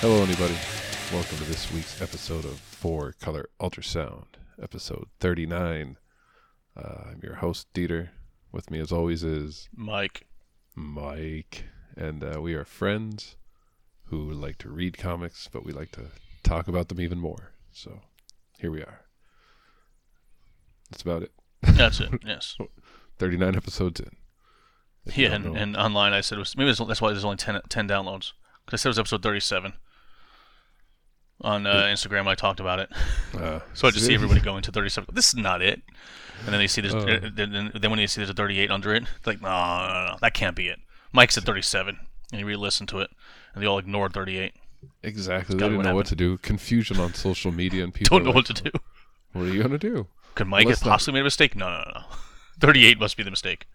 Hello, anybody. Welcome to this week's episode of Four Color Ultrasound, episode 39. Uh, I'm your host, Dieter. With me, as always, is Mike. Mike. And uh, we are friends who like to read comics, but we like to talk about them even more. So here we are. That's about it. That's it. Yes. 39 episodes in. If Yeah, and, know. and online I said it was maybe that's why there's only 10, 10 downloads. Because I said it was episode 37. On uh, Instagram, I talked about it. Uh, So I just see everybody going to 37. This is not it. And then they see there's, Oh. uh, then, then when they see there's a 38 under it, like, no, no, no, no, that can't be it. Mike's at 37. And you re-listen to it, and they all ignored 38. Exactly. They didn't what know what to do. Confusion on social media, and people Don't know like, what to do. What are you gonna do? Could Mike Let's have not- possibly made a mistake? No, no, no, no. 38 must be the mistake.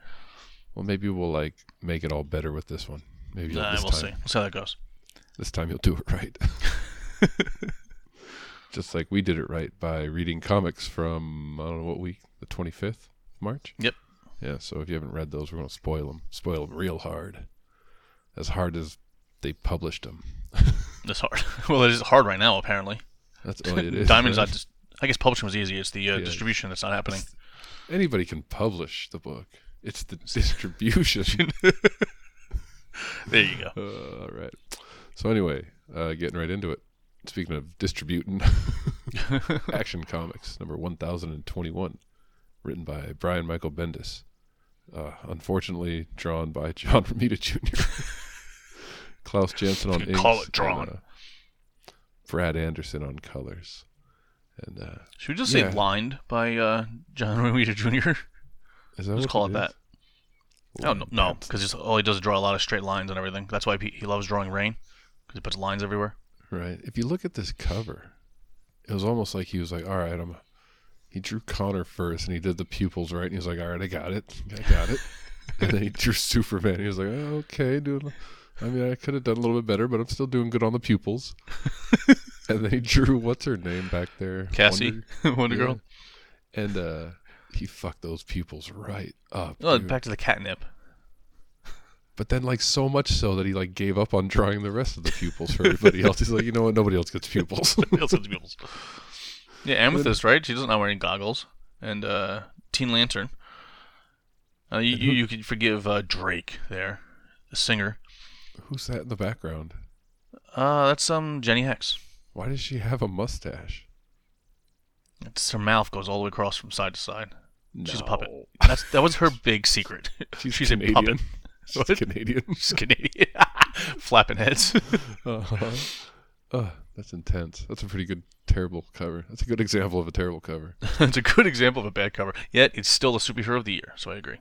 Well, maybe we'll like make it all better with this one. Maybe Nah, this we'll time, see. We'll see how that goes. this time you'll do it right. Just like we did it right by reading comics from I don't know what week, the twenty fifth March. Yep. Yeah. So if you haven't read those, we're gonna spoil them. Spoil them real hard, as hard as they published them. That's hard. well, it is hard right now, apparently. That's oh, it is. Diamond's right? not just. I guess publishing was easy. It's the uh, Yeah. distribution that's not happening. Anybody can publish the book. It's the distribution. There you go. Uh, all right. So anyway, uh, getting right into it. Speaking of distributing, Action Comics number one thousand and twenty-one, written by Brian Michael Bendis, uh, unfortunately drawn by John Romita Jr., Klaus Janson on inks, call it and, drawn. uh, Brad Anderson on colors, and uh, Should we just Yeah. say lined by uh, John Romita Jr.? is that Let's call it that. Oh no, no, because all he does is draw a lot of straight lines and everything. That's why he, he loves drawing rain, because he puts lines everywhere. Right. If you look at this cover, it was almost like he was like, "All right, I'm." He drew Connor first, and he did the pupils right, and he was like, "All right, I got it, I got it." and then he drew Superman. He was like, oh, "Okay, doing." I mean, I could have done a little bit better, but I'm still doing good on the pupils. and then he drew what's her name back there, Cassie, Wonder, Wonder yeah. Girl. and uh, he fucked those pupils right up. Oh, dude. back to the catnip. But then, like, so much so that he like gave up on drawing the rest of the pupils for everybody else. He's like, you know what? Nobody else gets pupils. Nobody else the pupils. Yeah, Amethyst, right? She doesn't not any goggles. And uh, Teen Lantern. Uh, you, you, you could forgive uh, Drake there, the singer. Who's that in the background? Uh, that's um Jenny Hex. Why does she have a mustache? It's, her mouth goes all the way across from side to side. She's a puppet. That's that was her big secret. She's, She's a puppet. She's Canadian. She's Canadian, flapping heads. uh-huh. Uh, that's intense. That's a pretty good terrible cover. That's a good example of a terrible cover. it's a good example of a bad cover. Yet it's still the superhero of the year. So I agree.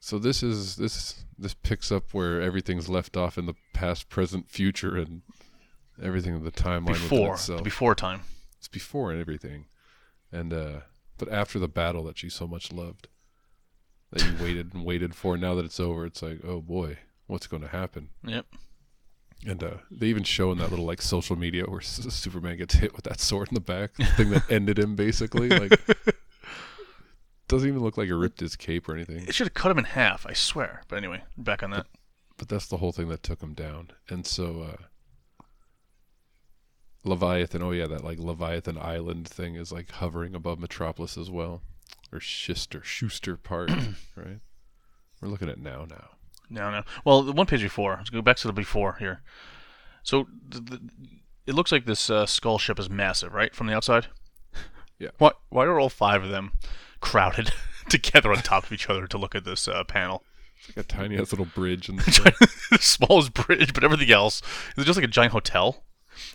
So this is this this picks up where everything's left off in the past, present, future, and everything in the timeline within Before itself. before time. It's before and everything, and uh, but after the battle that she so much loved, that you waited and waited for. Now that it's over, it's like, oh boy, what's going to happen? Yep. And uh, they even show in that little like social media where S- Superman gets hit with that sword in the back, the thing that ended him basically. Like, doesn't even look like it ripped his cape or anything. It should have cut him in half. I swear. But anyway, back on that. But that's the whole thing that took him down. And so, uh, Leviathan. Oh yeah, that like Leviathan Island thing is like hovering above Metropolis as well, or Schuster Schuster Park, right? We're looking at now now. Now no. Well, the one page before. Let's go back to the before here. So the, the, it looks like this uh, skull ship is massive, right, from the outside. Yeah. Why? Why are all five of them crowded together on top of each other to look at this uh, panel? It's like a tiny ass little bridge and the smallest bridge, but everything else is just like a giant hotel.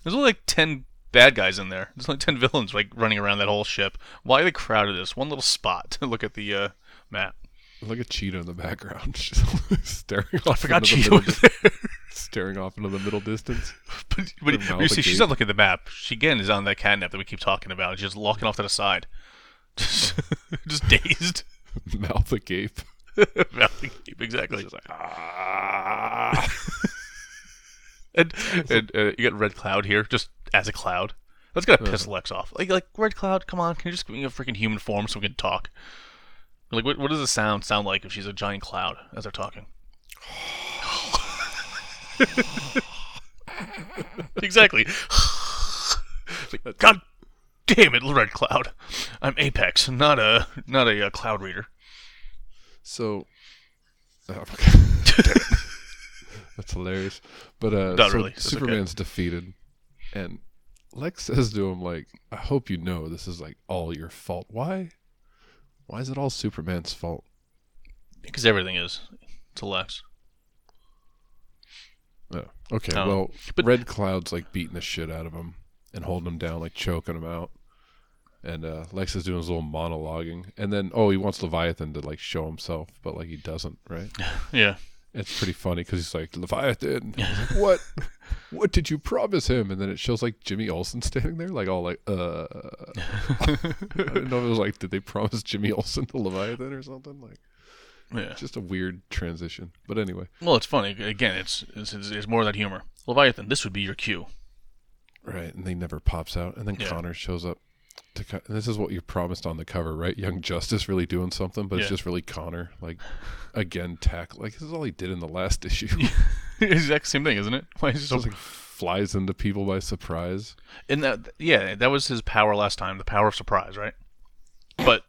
There's only like ten bad guys in there. There's only ten villains like running around that whole ship. Why are they crowded this one little spot to look at the uh, map? like a cheetah in the background, just staring off. I forgot into the middle. was there. staring off into the middle distance. But, but mouth you see, she's not looking at the map. She again is on that catnap that we keep talking about. She's just locking off to the side, just, just dazed. Mouth agape. mouth agape, exactly. Just like, ah. And, and uh, you get Red Cloud here, just as a cloud. That's gonna piss Lex off. Like, like Red Cloud, come on, can you just give me a freaking human form so we can talk? Like, what, what does the sound sound like if she's a giant cloud as they're talking? exactly. Like, God damn it, Red Cloud! I'm Apex, not a not a, uh cloud reader. So, oh my God. Damn it. that's hilarious. But uh, Not so really. That's okay. Superman's defeated, and Lex says to him, "Like, I hope you know this is like all your fault. Why? Why is it all Superman's fault? Because everything is to Lex. Oh, okay. Oh. Well, But- Red Cloud's like beating the shit out of him and holding him down, like choking him out. And uh, Lex is doing his little monologuing, and then oh, he wants Leviathan to like show himself, but like he doesn't, right? Yeah. It's pretty funny because he's like Leviathan. Like, what? What did you promise him? And then it shows like Jimmy Olsen standing there, like all like, uh. I didn't know if it was like, did they promise Jimmy Olsen the Leviathan or something? Like, Yeah. just a weird transition. But anyway, Well, it's funny. Again, it's it's, it's, it's more of that humor. Leviathan, this would be your cue. right, and he never pops out, and then Yeah. Connor shows up. To co- and this is what you promised on the cover, right? Young Justice really doing something, but it's just really Connor, like again, tack. Like this is all he did in the last issue. exact same thing, isn't it? Why is just like flies into people by surprise. And that, yeah, that was his power last time, the power of surprise, right? But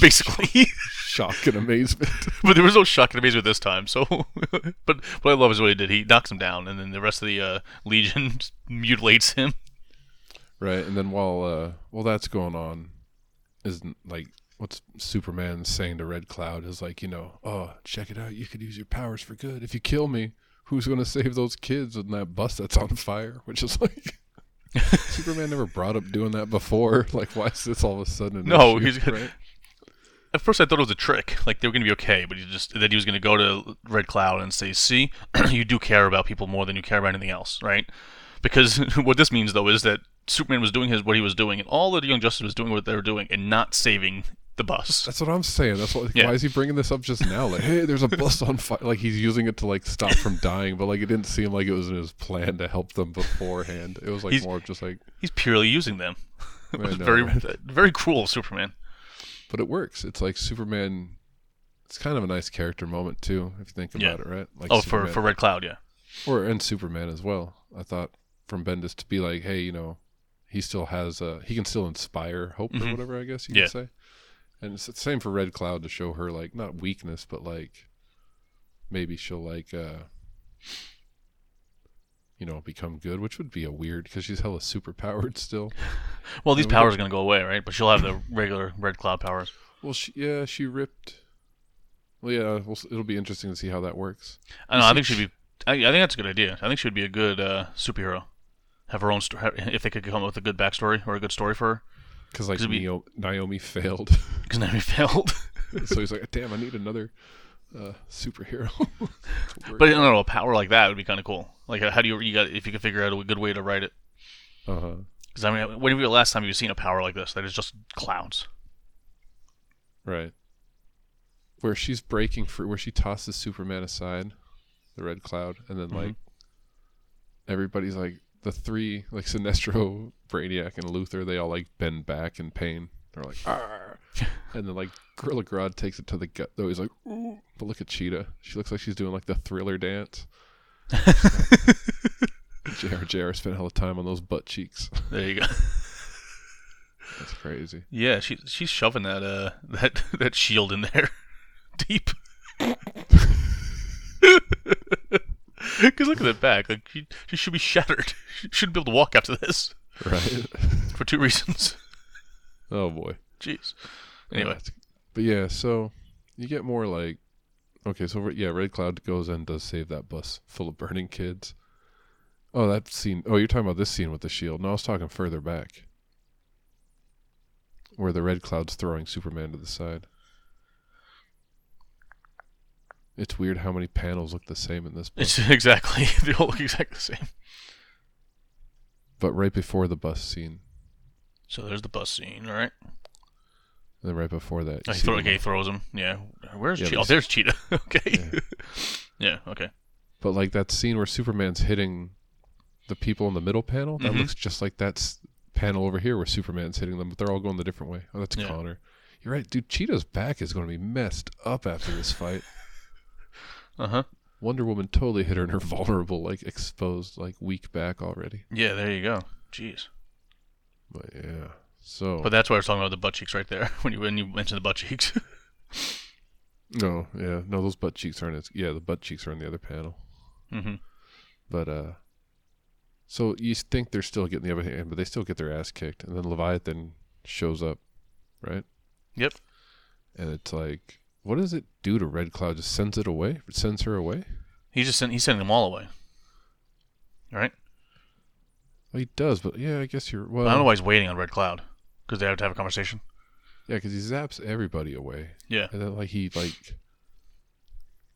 basically, Shock and amazement. but there was no shock and amazement this time. So, but what I love is what he did. He knocks him down, and then the rest of the uh, Legion mutilates him. Right, and then while uh while that's going on, is like what's Superman saying to Red Cloud is like, you know, oh, check it out, you could use your powers for good. If you kill me, who's gonna save those kids in that bus that's on fire? Which is like Superman never brought up doing that before. Like, why is this all of a sudden? No, issue, he's gonna- right? At first, I thought it was a trick. Like they were gonna be okay, but he just that he was gonna go to Red Cloud and say, "See, you do care about people more than you care about anything else, right?" Because what this means, though, is that Superman was doing his what he was doing, and all the Young Justice was doing what they were doing, and not saving the bus. That's what I'm saying. That's what. Yeah. Why is he bringing this up just now? Like, hey, there's a bus on fire. Like he's using it to like stop from dying, but like it didn't seem like it was in his plan to help them beforehand. It was like He's- more just like, He's purely using them. It was very, very cruel, of Superman. but it works. It's like Superman. It's kind of a nice character moment too, if you think Yeah. about it, right? Like Oh, for for Red Cloud, yeah. or and Superman as well. I thought from Bendis to be like, hey, you know, he still has uh he can still inspire hope or Mhm. whatever I guess you Yeah. could say. And it's the same for Red Cloud to show her like not weakness, but like maybe she'll like uh you know become good, which would be a weird because she's hella super powered still. Well, these we powers are gonna go away, right? But she'll have the regular Red Cloud powers. Well, she yeah she ripped. Well, yeah, we'll, it'll be interesting to see how that works. I know. I think she'd be. I, I think that's a good idea. I think she'd be a good uh, superhero. Have her own story if they could come up with a good backstory or a good story for her. Because like 'Cause be- Neo, Naomi failed, Because Naomi failed. so he's like, damn, I need another uh, superhero. but I don't know. A power like that would be kind of cool. Like, how do you you got if you could figure out a good way to write it? Uh-huh. Because I mean, when you the last time you've seen a power like this that is just clouds? Right. Where she's breaking free, where she tosses Superman aside, the red cloud, and then like everybody's like the three, like Sinestro, Brainiac, and Luthor, they all like bend back in pain. They're like, and then like Gorilla Grodd takes it to the gut. Though he's like, Ooh. but look at Cheetah. She looks like she's doing like the Thriller dance. J.R. J.R. spent a hell of time on those butt cheeks. There you go. That's crazy. Yeah, she she's shoving that uh that that shield in there deep. Because look at that back. Like she, she should be shattered. She shouldn't be able to walk after this Right. for two reasons. oh boy. Jeez. Anyway, Yeah, but yeah, so you get more like, okay, so yeah, Red Cloud goes and does save that bus full of burning kids. Oh, that scene. Oh, you're talking about this scene with the shield. No, I was talking further back, where the Red Cloud's throwing Superman to the side. It's weird how many panels look the same in this book. It's exactly they all look exactly the same. but right before the bus scene, So there's the bus scene, all right? and then right before that, Oh, he, throw, okay, he throws him. Yeah. Where's Yeah, Cheetah? Oh, there's Cheetah. okay. Yeah. Yeah. Okay. But like that scene where Superman's hitting the people in the middle panel, that Mhm. looks just like that s- panel over here where Superman's hitting them, but they're all going the different way. Oh, that's Yeah. Connor. You're right, dude. Cheetah's back is going to be messed up after this fight. Uh huh. Wonder Woman totally hit her in her vulnerable, like exposed, like weak back already. Yeah. There you go. Jeez. But yeah, so But that's why I was talking about the butt cheeks right there when you when you mentioned the butt cheeks. no, yeah, no, those butt cheeks aren't. As, yeah, the butt cheeks are in the other panel. mm-hmm. But uh, so you think they're still getting the other hand, but they still get their ass kicked, and then Leviathan shows up, right? Yep. And it's like, what does it do to Red Cloud? Just sends it away? Sends her away? He's just send, he's sending them all away. Right. Well, he does, but yeah, I guess you're. Well, I don't know why he's waiting on Red Cloud because they have to have a conversation. Yeah, because he zaps everybody away, Yeah. and then like he like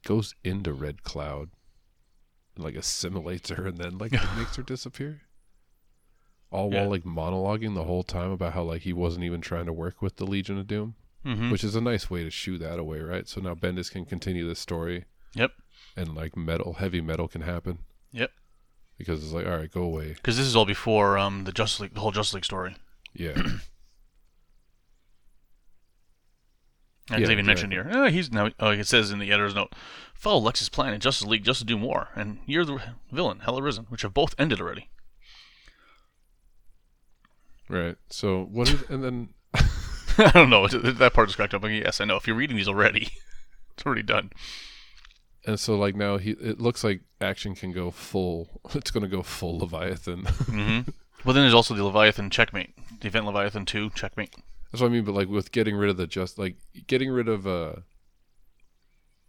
goes into Red Cloud, and, like assimilates her, and then like makes her disappear. All Yeah. while like monologuing the whole time about how like he wasn't even trying to work with the Legion of Doom. Mm-hmm. which is a nice way to shoo that away, right? So now Bendis can continue this story. Yep. And like metal, heavy metal can happen. Yep. Because it's like, all right, go away. Because this is all before um the Justice League, the whole Justice League story. Yeah. And Yeah, even mentioned exactly. here. Oh, he's now. Oh, it says in the editor's note, follow Lex's plan in Justice League just to do more, and you're the villain, Hell Arisen, which have both ended already. right. So what is and then I don't know. That part just cracked up. Like, yes, I know. If you're reading these already, it's already done. and so like now he it looks like action can go full it's gonna go full Leviathan. hmm Well, then there's also the Leviathan checkmate, the event Leviathan two checkmate. That's what I mean, but like with getting rid of the just like getting rid of uh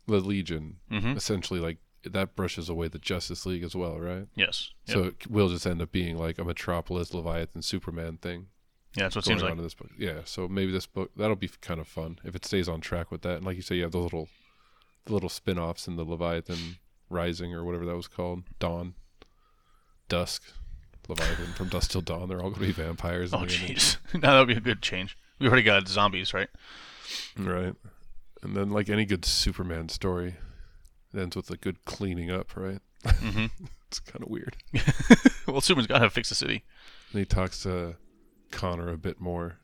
the Legion, mm-hmm. essentially like that brushes away the Justice League as well, right? Yes. Yep. So it will just end up being like a Metropolis Leviathan Superman thing. Yeah, that's what seems like. this book. Yeah, so maybe this book that'll be kind of fun if it stays on track with that. And like you say, you have the little, the little spin-offs in the Leviathan Rising or whatever that was called, Dawn, Dusk, Leviathan from Dusk till Dawn. They're all going to be vampires. in Oh, jeez. now that would be a good change. We already got zombies, right? right? And then like any good Superman story, it ends with a good cleaning up, right? hmm It's kind of weird. well, Superman's got to fix the city. And he talks to Connor a bit more.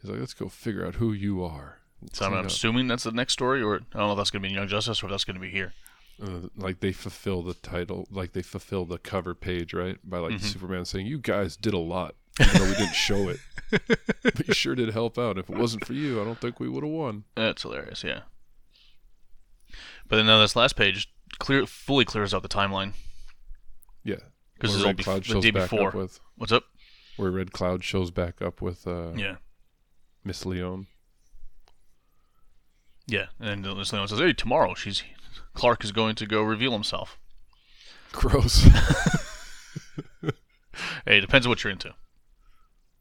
He's like, "Let's go figure out who you are." So I'm clean up." assuming that's the next story, or I don't know if that's going to be in Young Justice or if that's going to be here. uh, like they fulfill the title, like they fulfill the cover page, right? By like Mhm. Superman saying, "You guys did a lot, even though we didn't show it, but you sure did help out. If it wasn't for you, I don't think we would have won." That's hilarious, yeah. But then now this last page clear, fully clears out the timeline. Yeah, Because is all Cloud the day before. up with What's up? Where Red Cloud shows back up with uh, Yeah. Miss Leone. Yeah. And then this Leon says, hey, tomorrow she's Clark is going to go reveal himself. Gross. Hey, it depends on what you're into.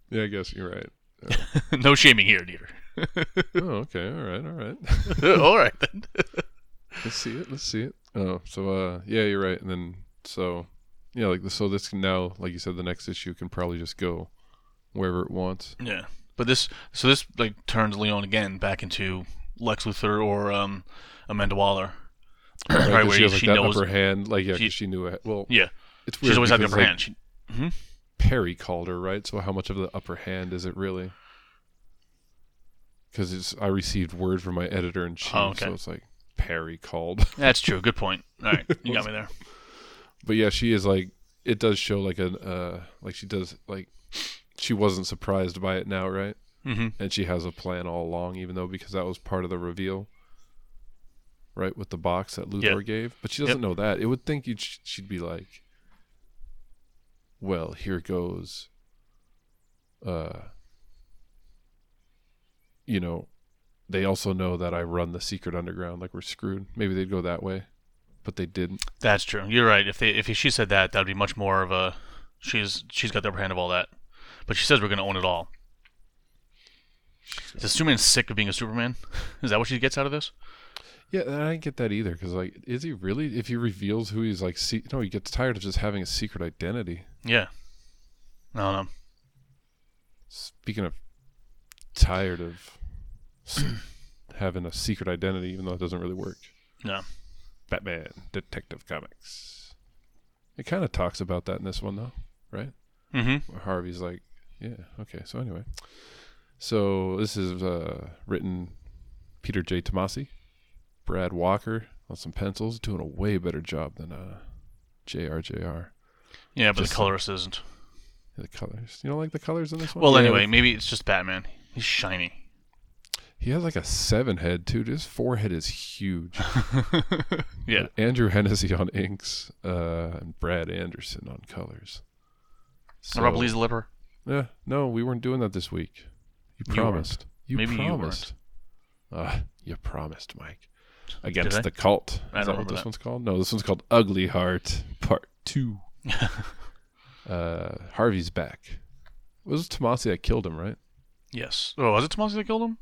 yeah, I guess you're right. no shaming here, dear. Oh, okay, all right, all right. all right then. Let's see it. Let's see it. Oh, so uh, yeah, you're right. And then so yeah, like so this can now, like you said, the next issue can probably just go wherever it wants. Yeah. But this, so this like turns Leon again back into Lex Luthor or um, Amanda Waller. Right, right, she has like she that knows. upper hand. Like yeah, she- she, knew it. Well, Yeah. it's weird. She's always had the upper like, hand. She, Mhm. Perry called her right. So how much of the upper hand is it really? Because I received word from my editor in chief, Oh, okay. so it's like Perry called. That's true. Good point. All right, you got me there. But yeah, she is like it does show like a uh like she does like she wasn't surprised by it now, right? hmm and she has a plan all along, even though because that was part of the reveal, right, with the box that Luthor Yeah. gave. But she doesn't know that. It would think you'd, she'd be like, "Well, here goes." Uh, you know, they also know that I run the secret underground. Like we're screwed. Maybe they'd go that way, but they didn't. That's true. You're right. If they if she said that, that'd be much more of a she's she's got the upper hand of all that. But she says we're going to own it all. Is Superman sick of being a Superman? Is that what she gets out of this? Yeah, I didn't get that either because like, is he really? If he reveals who he's like, se- no, he gets tired of just having a secret identity. Yeah. No, no. Speaking of tired of having a secret identity, even though it doesn't really work. No. Batman Detective Comics. It kind of talks about that in this one though, right? Mm-hmm. Where Harvey's like, yeah, okay. So anyway, so this is uh, written Peter J. Tomasi, Brad Walker on some pencils, doing a way better job than uh, JRJR. Yeah, but Just the colorist isn't. The colors, you don't like the colors in this one? Well, Yeah, anyway, maybe it's just Batman. He's shiny. He has like a seven head too. His forehead is huge. yeah. Andrew Hennessy on inks, uh, and Brad Anderson on colors. So, Rob Leigh's lipper. Yeah, no, we weren't doing that this week. You You promised. You, Maybe you promised. Uh, you promised, Mike. Against I? the cult. I Is don't that what this that. one's called? No, this one's called Ugly Heart Part Two. uh, Harvey's back. It was Tomasi that killed him, right? Yes. Oh, was it Tomasi that killed him?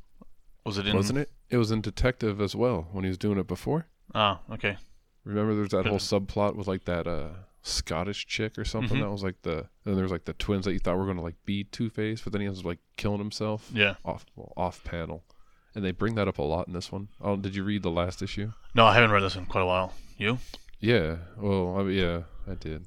Was it in? Wasn't it? It was in Detective as well when he was doing it before. Oh, okay. Remember, there's that whole subplot with like that uh, Scottish chick or something. Mhm. That was like the. And there was like the twins that you thought were gonna like be Two Face, but then he ends up like killing himself Yeah. off well, off panel, and they bring that up a lot in this one. Oh, did you read the last issue? No, I haven't read this in quite a while. You? Yeah. Well, I yeah, I did.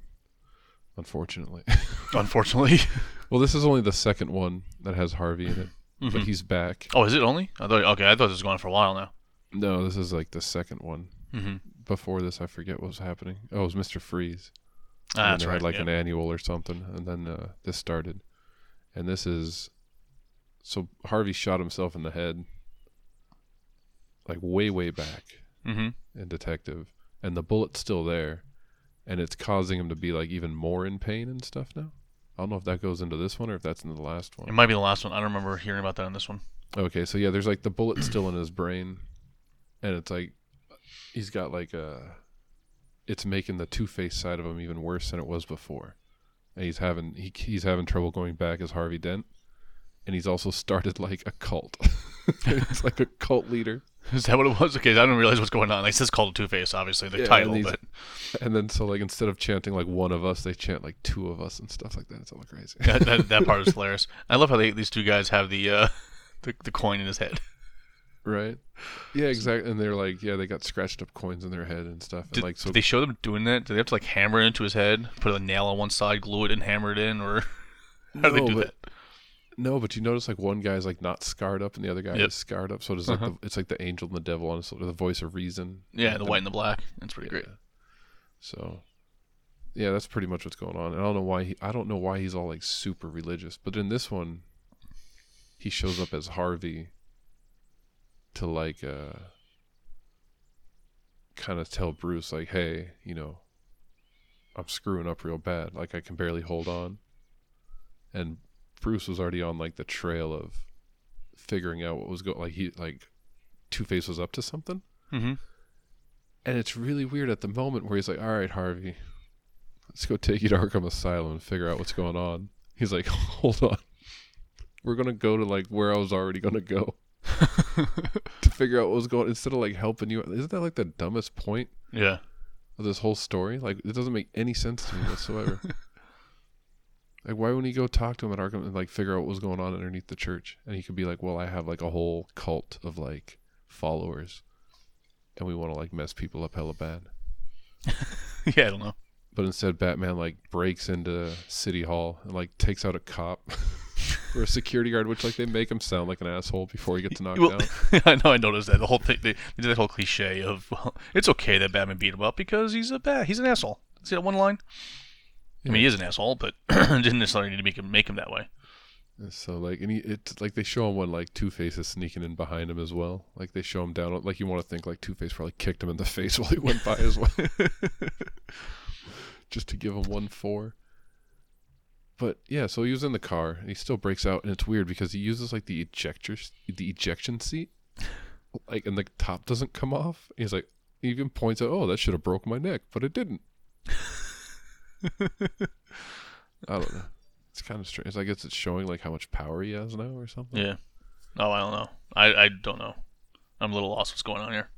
Unfortunately. Unfortunately. well, this is only the second one that has Harvey in it, but Mhm. he's back. Oh, is it only? I thought. Okay, I thought this was going on for a while now. No, this is like the second one. Mm-hmm. Before this, I forget what was happening. Oh, it was Mister Freeze. Ah, and that's they right. had like yeah. an annual or something, and then uh, this started, and this is so Harvey shot himself in the head, like way way back mm-hmm. in Detective, and the bullet's still there, and it's causing him to be like even more in pain and stuff now. I don't know if that goes into this one or if that's in the last one. It might be the last one. I don't remember hearing about that in this one. Okay, so yeah, there's like the bullet still in his brain, and it's like he's got like a. It's making the Two Face side of him even worse than it was before, and he's having he, he's having trouble going back as Harvey Dent, and he's also started like a cult. he's like a cult leader, Is that what it was? Okay, I didn't realize what's going on. It says called Two Face, obviously the Yeah, title, and but and then so like instead of chanting like one of us, they chant like two of us and stuff like that. It's all crazy. that, that, that part is hilarious. I love how they, these two guys have the, uh, the the coin in his head. right? Yeah, exactly. And they're like, yeah, they got scratched up coins in their head and stuff. And Did, like so, did they show them doing that? Do they have to like hammer it into his head, put a nail on one side, glue it, and hammer it in, or how do they do but- that? No, but you notice like one guy's like not scarred up and the other guy Yep. is scarred up. So it's like Uh-huh. the, it's like the angel and the devil on sort of the voice of reason. Yeah, And the white and the black. That's pretty great. So yeah, that's pretty much what's going on. And I don't know why he I don't know why he's all like super religious. But in this one he shows up as Harvey to like uh kind of tell Bruce like, "Hey, you know, I'm screwing up real bad. Like I can barely hold on." And Bruce was already on like the trail of figuring out what was going like he like Two Face was up to something. Mm-hmm. And it's really weird at the moment where he's like, "All right, Harvey, let's go take you to Arkham Asylum and figure out what's going on." He's like, "Hold on, we're gonna go to like where I was already gonna go to figure out what was going." Instead of like helping you, isn't that like the dumbest point yeah. of this whole story? Like, it doesn't make any sense to me whatsoever. like, why wouldn't he go talk to him at Arkham and like figure out what was going on underneath the church? And he could be like, "Well, I have like a whole cult of like followers." And we want to like mess people up hella bad. yeah, I don't know. But instead, Batman like breaks into City Hall and like takes out a cop or a security guard, which like they make him sound like an asshole before he gets knocked Well, out. I know. I noticed that the whole thing. They, they did that whole cliche of, well, it's okay that Batman beat him up because he's a bat, He's an asshole. See that one line? I mean, he is an asshole, but didn't necessarily need to make him make him that way. So like, and he, it's like they show him when like Two Face is sneaking in behind him as well. Like they show him down. Like you want to think like Two Face probably kicked him in the face while he went by as well, just to give him one four. But yeah, so he was in the car and he still breaks out, and it's weird because he uses like the ejector, the ejection seat, like, and the top doesn't come off. He's like, he even points out, "Oh, that should have broke my neck, but it didn't." I don't know. It's kind of strange. I guess it's showing like how much power he has now or something. Yeah. Oh, I don't know. I, I don't know. I'm a little lost. What's going on here?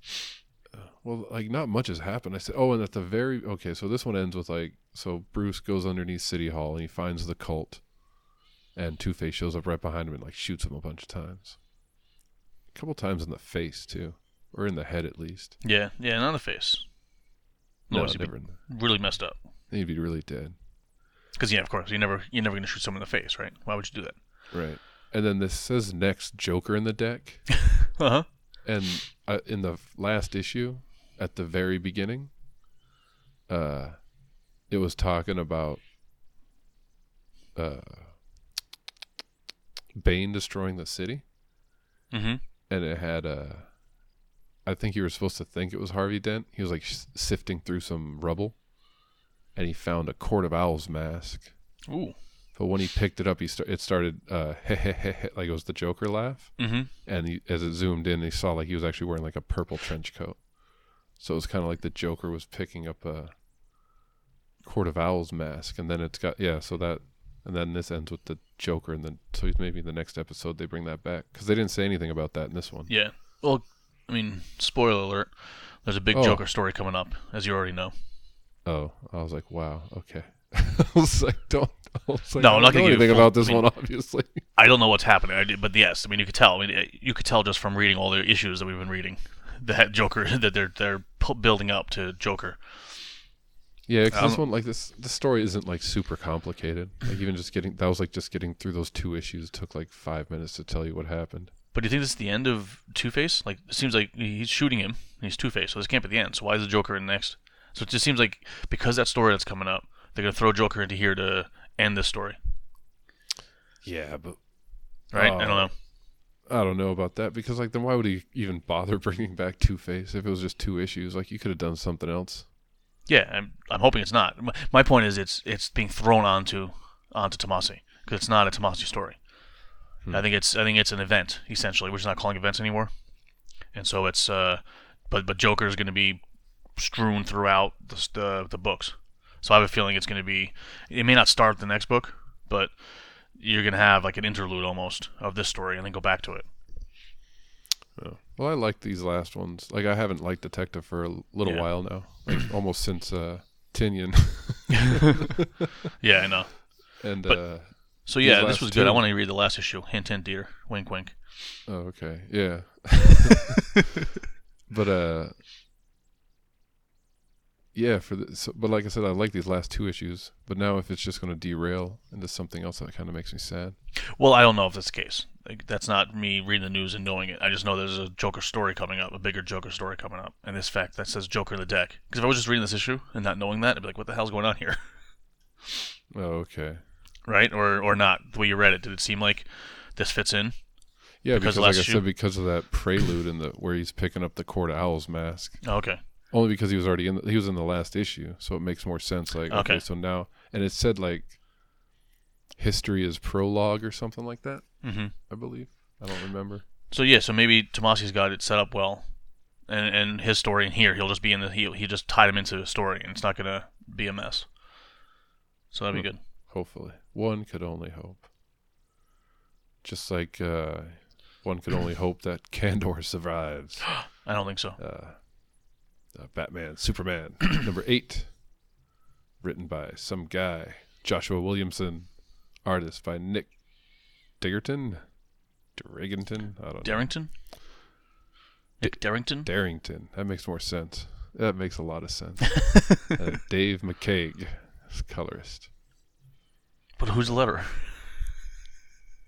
Uh, well, like not much has happened. I said, oh, and at the very okay, so this one ends with like, so Bruce goes underneath City Hall and he finds the cult, and Two Face shows up right behind him and like shoots him a bunch of times, a couple times in the face too, or in the head at least. Yeah, yeah, not in the face. No, he'd never. really messed up. The- He'd be really dead. Because yeah, of course, you never you're never gonna shoot someone in the face, right? Why would you do that? Right. And then this says next Joker in the deck. Uh huh. and uh, in the last issue at the very beginning uh it was talking about uh Bane destroying the city Mm-hmm. and it had uh I think you were supposed to think it was Harvey Dent. He was like sifting through some rubble and he found a Court of Owls mask. Ooh. But when he picked it up, he sta- it started uh like it was the Joker laugh Mm-hmm. and he, as it zoomed in, he saw like he was actually wearing like a purple trench coat. So it was kind of like the Joker was picking up a Court of Owls mask, and then it's got yeah. So that and then this ends with the Joker, and then so maybe the next episode they bring that back because they didn't say anything about that in this one. Yeah. Well, I mean, spoiler alert. There's a big Oh. Joker story coming up, as you already know. Oh, I was like, wow, okay. I was like, don't. I was like, No, I'm don't gonna know anything full- about this I mean- one, obviously. I don't know what's happening, but yes, I mean, you could tell. I mean, you could tell just from reading all the issues that we've been reading that Joker that they're they're building up to Joker. Yeah, 'cause this Um, one, like this, the story isn't like super complicated. Like even just getting that was like just getting through those two issues took like five minutes to tell you what happened. But do you think this is the end of Two Face? Like, it seems like he's shooting him. And he's Two Face, so this can't be the end. So why is the Joker in next? So it just seems like because that story that's coming up, they're gonna throw Joker into here to end this story, Yeah, but right? I Oh. don't know. I don't know about that because like then why would he even bother bringing back Two Face if it was just two issues? Like you could have done something else. Yeah, I'm, I'm hoping it's not. My, my point is, it's it's being thrown onto onto Tomasi because it's not a Tomasi story. Hmm. I think it's I think it's an event essentially. We're just not calling events anymore, and so it's uh, but but Joker is going to be strewn throughout the, the the books. So I have a feeling it's going to be. It may not start the next book, but you're going to have like an interlude almost of this story, and then go back to it. Oh. Well, I like these last ones. Like I haven't liked Detective for a little Yeah. while now, like almost since uh, Tynion. Yeah, I know. and But- uh, So yeah, this was good. I want to read the last issue. Hint, hint, dear. Wink, wink. oh, okay, yeah. but uh, yeah. For the so, but like I said, I like these last two issues. But now if it's just going to derail into something else, that kind of makes me sad. Well, I don't know if that's the case. Like, that's not me reading the news and knowing it. I just know there's a Joker story coming up, a bigger Joker story coming up, and this fact that says Joker in the deck. Because if I was just reading this issue and not knowing that, I'd be like, "What the hell's going on here?" Oh, okay. right? Or or not? The way you read it, did it seem like this fits in? Yeah, Because because, like I issue? said, because of that prelude in the where he's picking up the Court Owls mask. Oh, okay. Only because he was already in. The, he was in the last issue, so it makes more sense. Like, okay, Okay. so now, and it said like, history is prologue or something like that. hmm I believe. I don't remember. So yeah, so maybe Tomasi's got it set up well, and and his story in here, he'll just be in the he he just tied him into a story, and it's not gonna be a mess. So that'd be good. Hopefully, one could only hope. Just like uh, one could only hope that Kandor survives. I don't think so. Uh, uh, Batman, Superman, number eight, written by some guy, Joshua Williamson, artist by Nick Diggerton, Darrington. I don't know. Darrington. Dick Darrington. Darrington. That makes more sense. That makes a lot of sense. uh, Dave McCaig, is colorist. But who's the letter?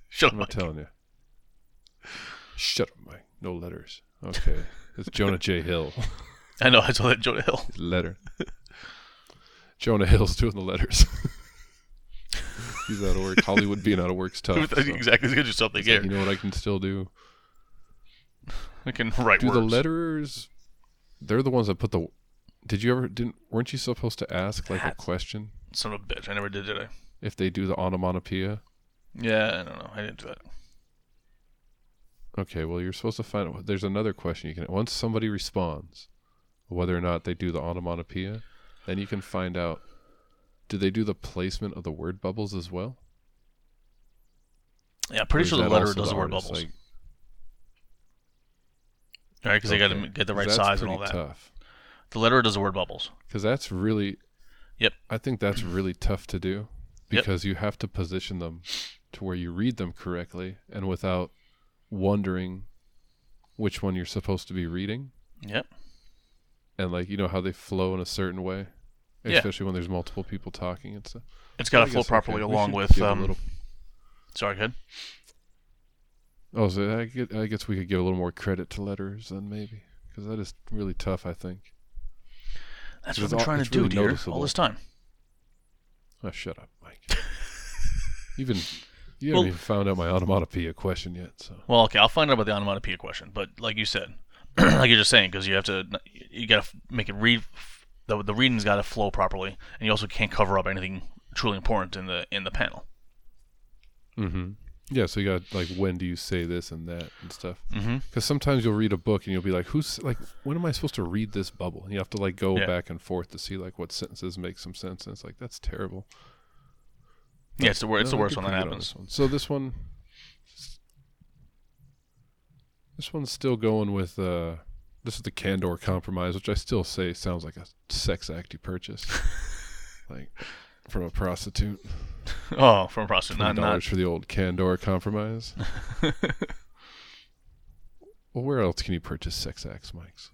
Shut up, I'm telling you. Shut up, Mike. No letters. Okay. It's Jonah J. Hill. I know. I saw that Jonah Hill. Letter. Jonah Hill's doing the letters. He's out of work. Hollywood being out of work's tough. so exactly. He's gonna do something it's like, here. you know what I can still do? I can write Do words. the letterers? They're the ones that put the. Did you ever? Didn't? Weren't you supposed to ask like a question Son of a bitch. I never did, did I? if they do the onomatopoeia? Yeah, I don't know. I didn't do that. Okay, well, you're supposed to find. There's another question you can. Once somebody responds, whether or not they do the onomatopoeia, then you can find out. Do they do the placement of the word bubbles as well? Yeah, pretty sure the letter does the word bubbles. Like, right? Because they got to get the right size and all that. Tough. The letter does the word bubbles. Because that's really. Yep. I think that's really tough to do Yep. because you have to position them to where you read them correctly and without wondering which one you're supposed to be reading Yep. And like you know how they flow in a certain way, Yeah. especially when there's multiple people talking and stuff. It's got to flow properly okay, along with. Um, little- Sorry, good. Oh, so I, get, I guess we could give a little more credit to letters then maybe because that is really tough. I think. That's what I'm all- trying to it's do, really dear, all this time. Oh, shut up, Mike. even you Well- haven't even found out my onomatopoeia question yet. So Well, okay, I'll find out about the onomatopoeia question, but like you said, like you're just saying, because you have to, you got to make it read. The the reading's got to flow properly, and you also can't cover up anything truly important in the in the panel. Mm-hmm. Yeah, so you got like when do you say this and that and stuff. Mm-hmm. Because sometimes you'll read a book and you'll be like, "Who's like when am I supposed to read this bubble?" And you have to like go Yeah. back and forth to see like what sentences make some sense. And it's like that's terrible. Yeah, it's the wor- it's the No, worst one that on happens. this one. So this one, this one's still going with. uh This is the Kandor Compromise, which I still say sounds like a sex act you purchased, like from a prostitute. Oh, from a prostitute, not dollars not. for the old Kandor Compromise. well, where else can you purchase sex acts, Mike's?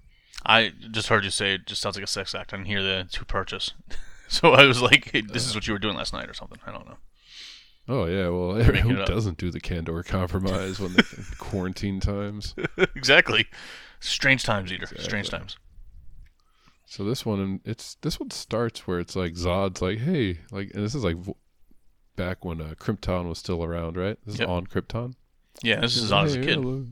I just heard you say it just sounds like a sex act. I didn't hear the to purchase, so I was like, hey, "This is what you were doing last night" or something. I don't know. Oh yeah, well, who doesn't do the Kandor Compromise when they quarantine times? exactly. Strange times, eater. Strange times. So this one, it's this one starts where it's like Zod's like, hey, like, and this is like back when uh, Krypton was still around, right? This is on Krypton. Yeah, this is on like, as a kid. hello."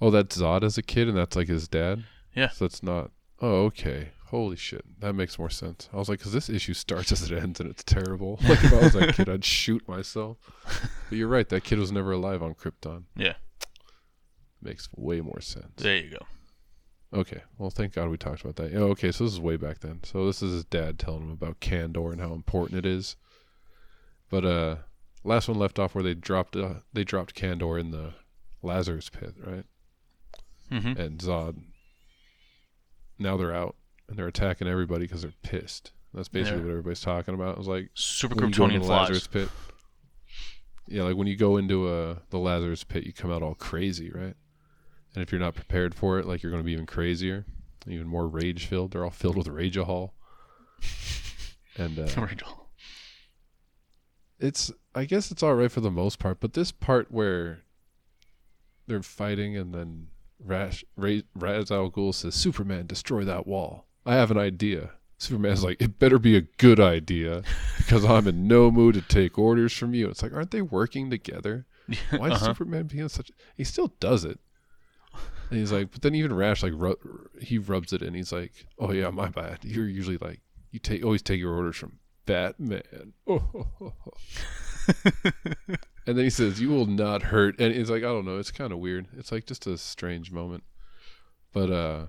Oh, that's Zod as a kid, and that's like his dad. Yeah. So it's not. Oh, okay. Holy shit, that makes more sense. I was like, because this issue starts as it ends, and it's terrible. Like if I was that kid, I'd shoot myself. But you're right. That kid was never alive on Krypton. Yeah. Makes way more sense. There you go. Okay. Well, thank God we talked about that. Yeah, okay, so this is way back then. So this is his dad telling him about Kandor and how important it is. But uh last one left off where they dropped uh, they dropped Kandor in the Lazarus pit, right? hmm And Zod now they're out and they're attacking everybody because they're pissed. That's basically Yeah. what everybody's talking about. It was like Super when you go into Kryptonian the flies. Lazarus pit. Yeah, like when you go into uh the Lazarus pit, you come out all crazy, right? And if you're not prepared for it, like you're going to be even crazier, even more rage filled. They're all filled with rage. rageahol. And uh, Rachel. it's, I guess it's all right for the most part, but this part where they're fighting and then Rash, Ra- Ra's al Ghul says, "Superman, destroy that wall." I have an idea. Superman's like, "It better be a good idea because I'm in no mood to take orders from you." It's like, aren't they working together? Why is Uh-huh. Superman being such? He still does it, and he's like, but then even Rash like ru- he rubs it in. He's like, "Oh yeah, my bad. You're usually like you take always take your orders from Batman." and then he says, "You will not hurt." And it's like I don't know. It's kind of weird. It's like just a strange moment, but uh,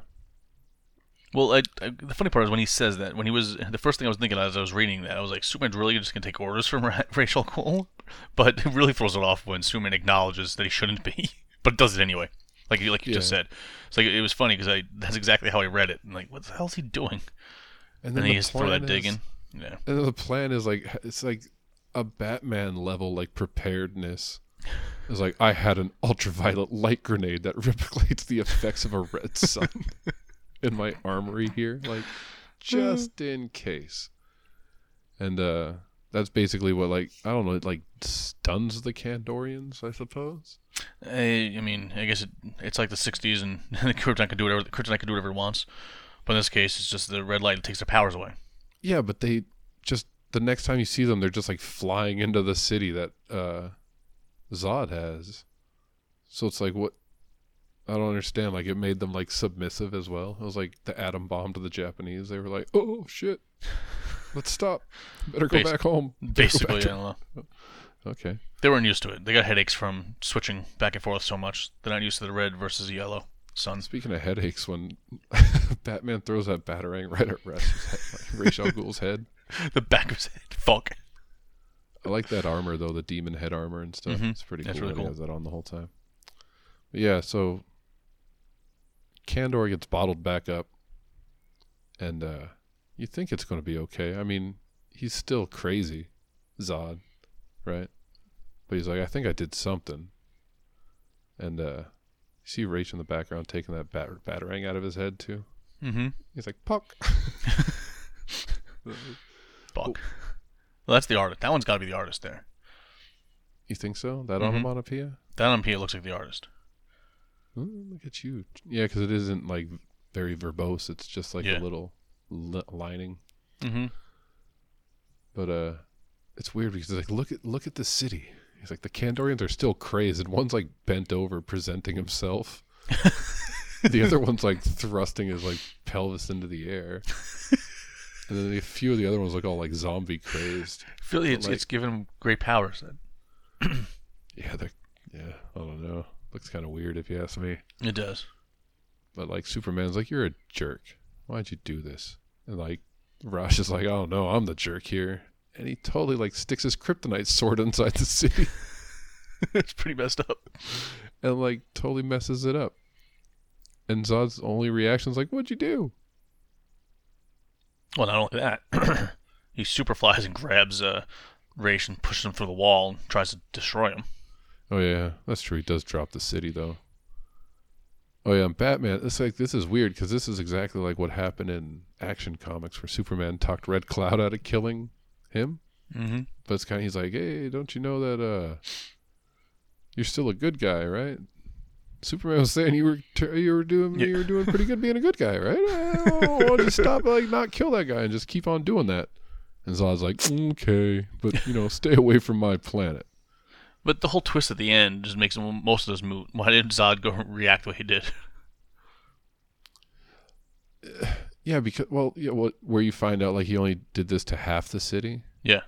Well, I, I, the funny part is when he says that, when he was the first thing I was thinking as I was reading that, I was like, Superman's really just gonna take orders from Ra- Ra's al Ghul, but it really throws it off when Superman acknowledges that he shouldn't be, but does it anyway. Like you, like you just said, it's like it was funny because I that's exactly how I read it. I'm like, what the hell's he doing? and And then he the has to throw that dig in. Yeah, And then the plan is like it's like a Batman level like preparedness. It's like I had an ultraviolet light grenade that replicates the effects of a red sun in my armory here, like just in case. And uh that's basically what like I don't know, it like stuns the Kandorians, I suppose. I, I mean, I guess it, it's like the '60s, and the Krypton can do whatever Kryptonite can do whatever it wants. But in this case, it's just the red light that takes their powers away. Yeah, but they just the next time you see them, they're just like flying into the city that uh Zod has. So it's like what I don't understand. Like it made them like submissive as well. It was like the atom bomb to the Japanese. They were like, "Oh shit, let's stop. Better go Basi- back home." Better Basically, back to-". Okay. They weren't used to it. They got headaches from switching back and forth so much. They're not used to the red versus the yellow sun. Speaking of headaches, when Batman throws that batarang right at head, like Ra's al Ghul's head, the back of his head. Fuck. I like that armor though, the demon head armor and stuff. Mhm. It's pretty That's cool really that he has that on the whole time. But yeah, so Kandor gets bottled back up, and uh, you think it's going to be okay. I mean, he's still crazy, Zod, right? But he's like, I think I did something. And uh, you see Rach in the background taking that bat- batarang out of his head too. Mm-hmm. He's like, "Puck." Fuck. Well, that's the artist. That one's got to be the artist there. You think so? That Mhm. onomatopoeia? That on P looks like the artist. Ooh, look at you. Yeah, because it isn't like very verbose. It's just like Yeah. a little li- lining. Mm-hmm. But uh, it's weird because it's like look at look at the city. He's like the Kandorians are still crazed, and one's like bent over presenting himself. the other one's like thrusting his like pelvis into the air. And then a few of the other ones look all like zombie crazed. I feel like it's, Like- it's given great powers. Yeah, they're, yeah, I don't know. Looks kind of weird if you ask me. It does. But like Superman's like, you're a jerk. Why'd you do this? And like Ra's is like, oh no, I'm the jerk here. And he totally like sticks his kryptonite sword inside the city it's pretty messed up. and like totally messes it up. And Zod's only reaction is like, what'd you do? Well, not only that, he super flies and grabs uh, Ra's and pushes him through the wall and tries to destroy him. Oh yeah, that's true. He does drop the city though. Oh yeah, and Batman. It's like this is weird because this is exactly like what happened in Action Comics, where Superman talked Red Cloud out of killing him. Mm-hmm. But it's kind of he's like, hey, don't you know that uh, you're still a good guy, right? Superman was saying you were t- you were doing Yeah. you were doing pretty good being a good guy, right? Oh, why don't you stop like not kill that guy and just keep on doing that? And Zod's like, okay, but you know, stay away from my planet. But the whole twist at the end just makes most of this moot. Why did Zod go react the way he did? Yeah, because well, yeah, what where you find out like he only did this to half the city. Yeah.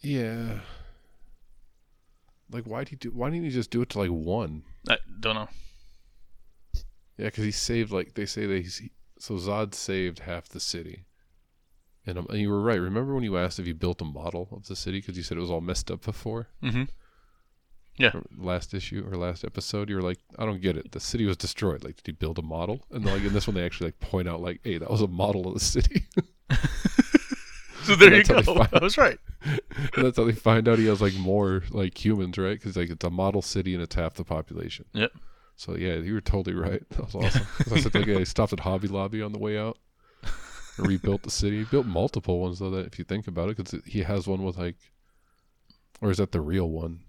Yeah. Like, why did he do? Why didn't he just do it to like one? I don't know. Yeah, because he saved like they say that he's so Zod saved half the city. And, um, and you were right. Remember when you asked if you built a model of the city because you said it was all messed up before? Mm-hmm. Or Last issue or last episode, you were like, I don't get it. The city was destroyed. Like, did he build a model? And like in this one, they actually like point out like, hey, that was a model of the city. So there you go. find- I was right. and that's how they find out he has like more like humans, right? Because like it's a model city and it's half the population. Yep. So yeah, you were totally right. That was awesome. I said like, yeah, he stopped at Hobby Lobby on the way out. Rebuilt the city. He built multiple ones though. That if you think about it, because he has one with like, or is that the real one?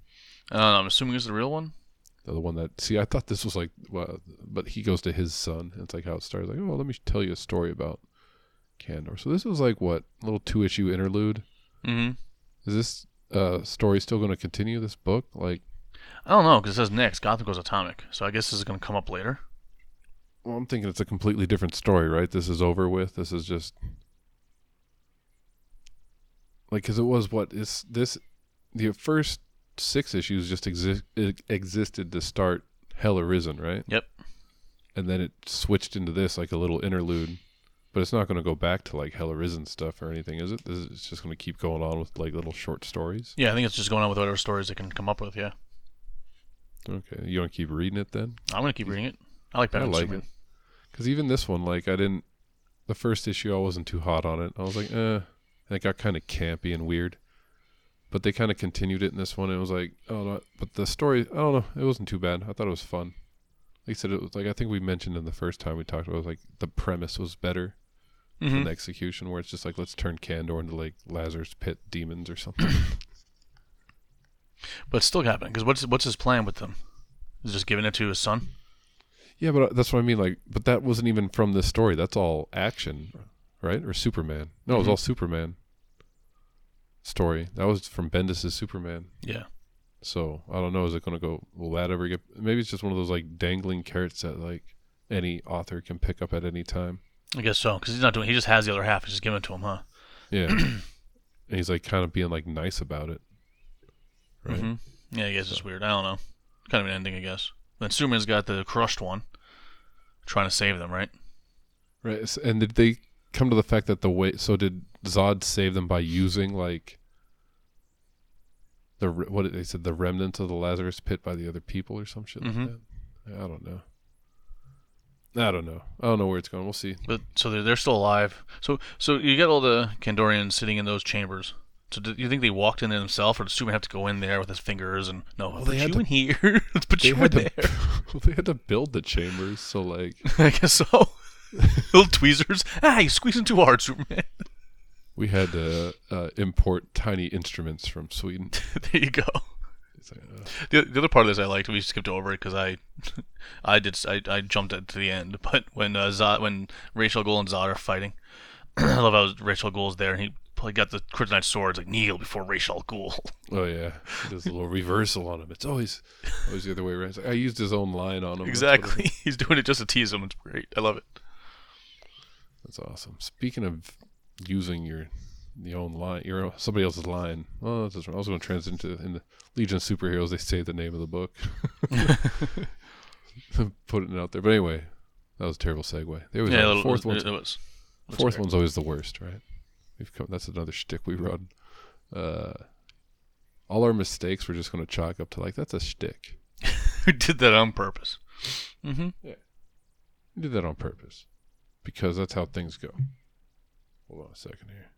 I don't know. I'm assuming it's the real one. The one that see, I thought this was like, well, but he goes to his son. And it's like how it starts. Like, oh, let me tell you a story about Kandor. So this was like what a little two issue interlude. Mm-hmm. Is this uh story still going to continue? This book, like, I don't know because it says next Gotham goes atomic. So I guess this is going to come up later. Well, I'm thinking it's a completely different story, right? This is over with. This is just like because it was what is this the first six issues just exist existed to start Hell Arisen, right? Yep. and then it switched into this like a little interlude. But it's not going to go back to like Hell Arisen stuff or anything, is it? This is it's just going to keep going on with like little short stories. Yeah, I think it's just going on with whatever stories they can come up with. Yeah, Okay, you want to keep reading it then? I'm going to keep reading it. I like that. I like Superman. it because even this one, like I didn't. The first issue, I wasn't too hot on it. I was like, eh. And it got kind of campy and weird. But they kind of continued it in this one. And it was like, oh no. But the story, I don't know. It wasn't too bad. I thought it was fun. Like I said, it was like I think we mentioned in the first time we talked about. It was like the premise was better. Mm-hmm. than execution where it's just like let's turn Kandor into like Lazarus pit demons or something. But it's still happening because what's what's his plan with them? Is he just giving it to his son? Yeah, but uh, that's what I mean. Like, but that wasn't even from this story. That's all action, right? Or Superman? No, it was Mhm. all Superman story. That was from Bendis's Superman. Yeah. So I don't know. Is it going to go? Will that ever get? Maybe it's just one of those like dangling carrots that like any author can pick up at any time. I guess so because he's not doing. He just has the other half. He's just giving it to him, huh? Yeah, and he's like kind of being like nice about it, right? hmm Yeah, I guess it's weird. I don't know. Kind of an ending, I guess. Then Superman's got the crushed one, trying to save them, right? Right. And did they come to the fact that the way? So did Zod save them by using like the what did they said the remnants of the Lazarus pit by the other people or some shit Mhm. like that? I don't know. I don't know. I don't know where it's going. We'll see. But so they're, they're still alive. So so you get all the Kandorians sitting in those chambers. So do you think they walked in there themselves, or did Superman have to go in there with his fingers and no? Well, put they you had to- in here. Let's put you in had there. well, they had to build the chambers, so like I guess so. Little tweezers. Ah, you're squeezing too hard, Superman. we had to uh, import tiny instruments from Sweden. there you go. Like, uh, The, the other part of this I liked. We skipped over it because I, I did I, I jumped it to the end. But when uh, Zod, when Ra's al Ghul and Zod are fighting, I love how Ra's al Ghul's there and he probably got the kryptonite swords like kneel before Ra's al Ghul. oh yeah, there's a little reversal on him. It's always always the other way around. Like, I used his own line on him. That's what it exactly. He's doing it just to tease him. It's great. I love it. That's awesome. Speaking of using your your own line, your somebody else's line. Well, that's just, I was going to transition to in the Legion of Superheroes. They say the name of the book. Putting it out there, but anyway, that was a terrible segue. They always yeah, a fourth one. it was. Fourth one's always the worst, right? We've come. That's another shtick we run. Uh, all our mistakes we're just going to chalk up to like that's a shtick. We did that on purpose. Mm-hmm. We did that on purpose because that's how things go. Hold on a second here.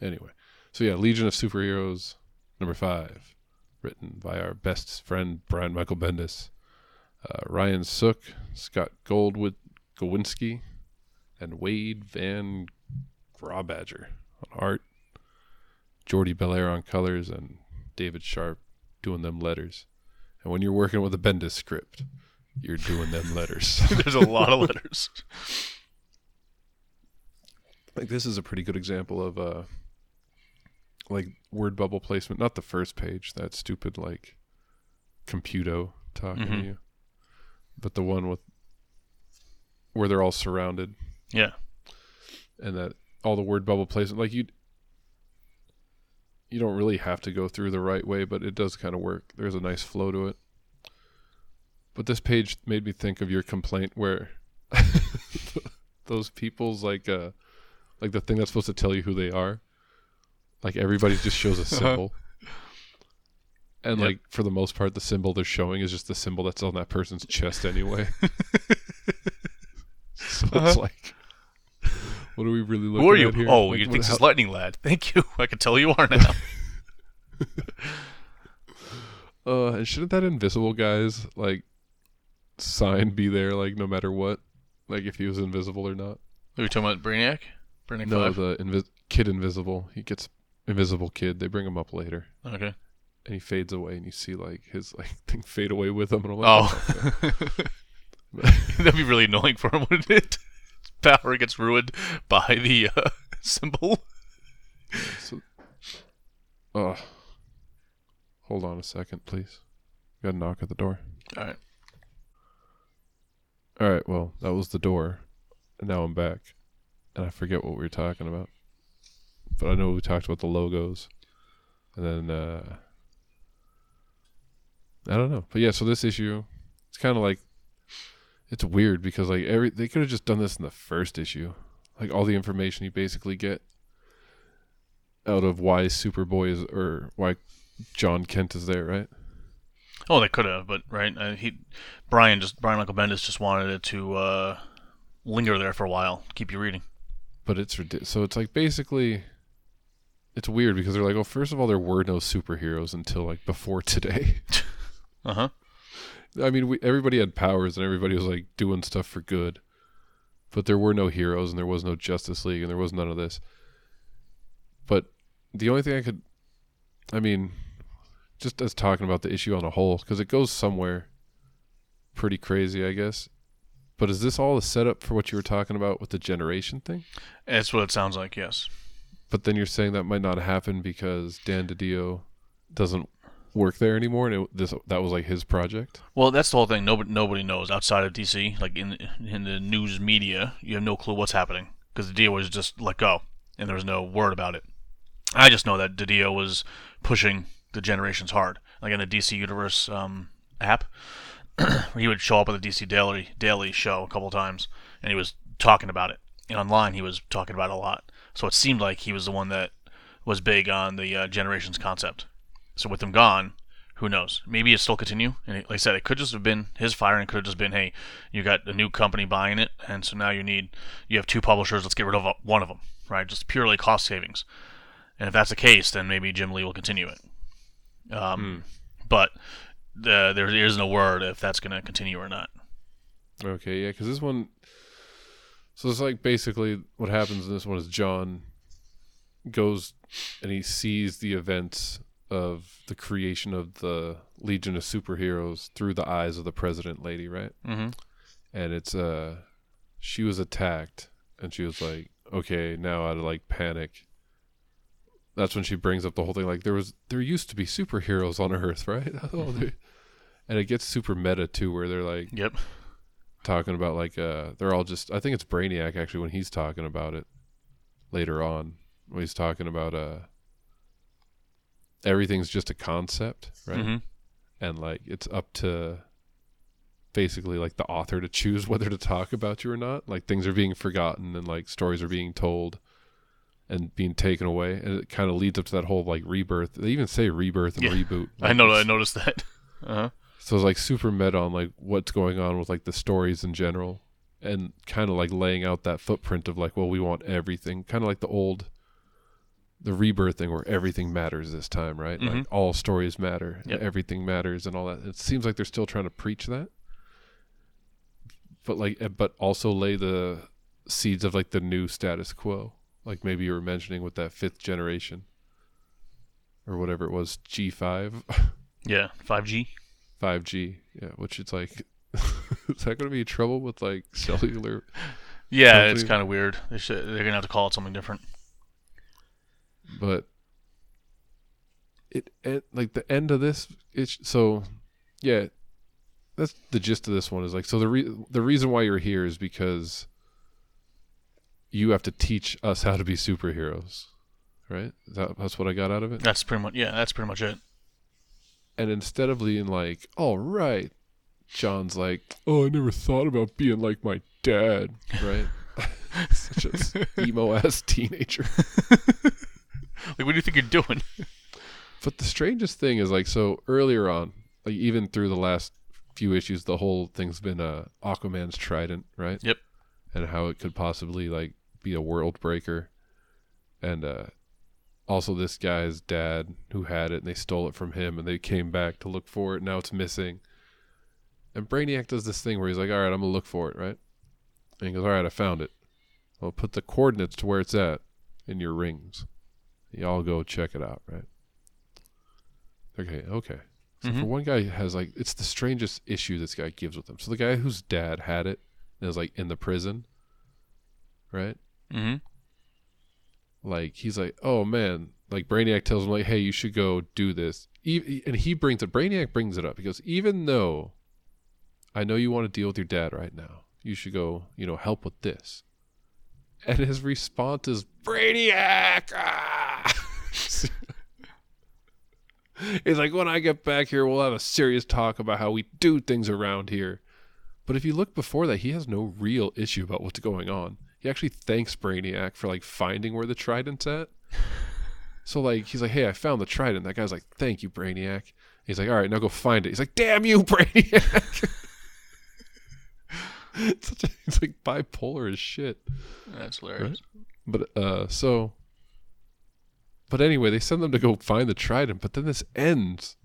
Anyway, so yeah, Legion of Superheroes number five, written by our best friend Brian Michael Bendis, uh, Ryan Sook, Scott Goldwood, Gowinski, and Wade Van Grawbadger on art, Jordie Bellaire on colors, and David Sharpe doing them letters. And when you're working with a Bendis script, you're doing them letters. There's a lot of letters. like this is a pretty good example of uh like word bubble placement not the first page that stupid like computo talking Mhm. to you but the one with where they're all surrounded Yeah. and that all the word bubble placement like you you don't really have to go through the right way but it does kind of work. There's a nice flow to it. But this page made me think of your complaint where those people's like uh like the thing that's supposed to tell you who they are like everybody just shows a symbol. And Yep. like for the most part the symbol they're showing is just the symbol that's on that person's chest anyway. So it's Uh-huh. like what are we really looking Who are you? at here? Oh, Like, you think this lightning lad? Thank you. I can tell you are now. Uh, and shouldn't that invisible guy's like sign be there, like no matter what, like if he was invisible or not? Are we talking about Brainiac? Brainiac no, Five. the invis- kid invisible. He gets invisible kid. They bring him up later, Okay. and he fades away, and you see like his like thing fade away with him. And I'm like, Oh, that'd be really annoying for him, wouldn't it? Power gets ruined by the uh, symbol. So, uh, hold on a second, please. Got a knock at the door. All right. All right, well, that was the door. And now I'm back. And I forget what we were talking about. But I know we talked about the logos. And then uh I don't know. But yeah, so this issue it's kind of like it's weird because like every they could have just done this in the first issue. Like all the information you basically get out of why Superboy is or why Jon Kent is there, right? Oh, they could have, but right. Uh, he, Brian just Brian Michael Bendis just wanted it to uh, linger there for a while, keep you reading. but it's. So it's like basically, it's weird because they're like, oh, first of all, there were no superheroes until like before today. Uh huh. I mean, we, everybody had powers and everybody was like doing stuff for good, but there were no heroes and there was no Justice League and there was none of this. But the only thing I could, I mean, just as talking about the issue on a whole, because it goes somewhere pretty crazy, I guess. But is this all a setup for what you were talking about with the generation thing? That's what it sounds like. Yes. But then you're saying that might not happen because Dan DiDio doesn't work there anymore, and it, this that was like his project. Well, that's the whole thing. Nobody nobody knows outside of DC. Like in in the news media, you have no clue what's happening because the deal was just let go, and there was no word about it. I just know that DiDio was pushing the generations hard, like in the DC Universe um, app. he would show up on the DC Daily Daily show a couple times, and he was talking about it. And online, he was talking about it a lot. So it seemed like he was the one that was big on the uh, generations concept. So with him gone, Who knows? Maybe it still continue. And like I said, it could just have been his firing. Could have just been, hey, you got a new company buying it, and so now you need you have two publishers. Let's get rid of one of them, right? Just purely cost savings. And if that's the case, then maybe Jim Lee will continue it. Um, But the, there is no word if that's going to continue or not. Okay, yeah, because this one. So it's like basically what happens in this one is John goes and he sees the events of the creation of the Legion of Superheroes through the eyes of the president lady, right? Mm-hmm. And it's uh, she was attacked, and she was like, okay, now of like panic. That's when she brings up the whole thing. Like there was, there used to be superheroes on Earth, right? and it gets super meta too, where they're like, Yep. talking about like uh they're all just I think it's Brainiac actually when he's talking about it later on when he's talking about uh everything's just a concept, right? Mm-hmm. And like it's up to basically like the author to choose whether to talk about you or not. Like things are being forgotten and like stories are being told and being taken away and it kind of leads up to that whole like rebirth. They even say rebirth and Yeah. reboot. I Like, know. I noticed that. Uh-huh. so it's like super meta on like what's going on with like the stories in general and kind of like laying out that footprint of like, well, we want everything. Kind of like the old the rebirth thing where everything matters this time, right? Like Mhm. all stories matter, Yep. everything matters and all that. It seems like they're still trying to preach that. But like eh, but also lay the seeds of like the new status quo. Like maybe you were mentioning with that fifth generation or whatever it was, G5. Yeah. 5G. 5G, yeah, which it's like, is that going to be trouble with like cellular? Yeah, it's kind of weird. They should, they're gonna have to call it something different. But it, it like the end of this, it's so, yeah, that's the gist of this one is like so the re- the reason why you're here is because you have to teach us how to be superheroes, right? Is that, that's what I got out of it. That's pretty much. Yeah, that's pretty much it. And instead of being like, all right, John's like, oh, I never thought about being like my dad, right? Such a emo ass teenager. Like, what do you think you're doing? But the strangest thing is like, so earlier on, like even through the last few issues, the whole thing's been uh, Aquaman's trident, right? Yep. And how it could possibly like be a world breaker, and uh, also this guy's dad who had it, and they stole it from him, and they came back to look for it. Now it's missing. And Brainiac does this thing where he's like, "All right, I'm gonna look for it, right?" And he goes, "All right, I found it. I'll put the coordinates to where it's at in your rings. Y'all go check it out, right?" Okay, okay. So for Mhm. one guy has like it's the strangest issue this guy gives with him. So the guy whose dad had it and is like in the prison, right? Mm-hmm. Like he's like, oh man, like Brainiac tells him like, hey, you should go do this, e- and he brings it. Brainiac brings it up because even though I know you want to deal with your dad right now, you should go, you know, help with this. And his response is Brainiac. Ah! He's like, when I get back here, we'll have a serious talk about how we do things around here. But if you look before that, he has no real issue about what's going on. He actually thanks Brainiac for like finding where the trident's at. So like he's like, "Hey, I found the trident." That guy's like, "Thank you, Brainiac." He's like, "All right, now go find it." He's like, "Damn you, Brainiac!" it's, such a, it's like bipolar as shit. That's hilarious. But uh, so, but anyway, they send them to go find the trident. But then this ends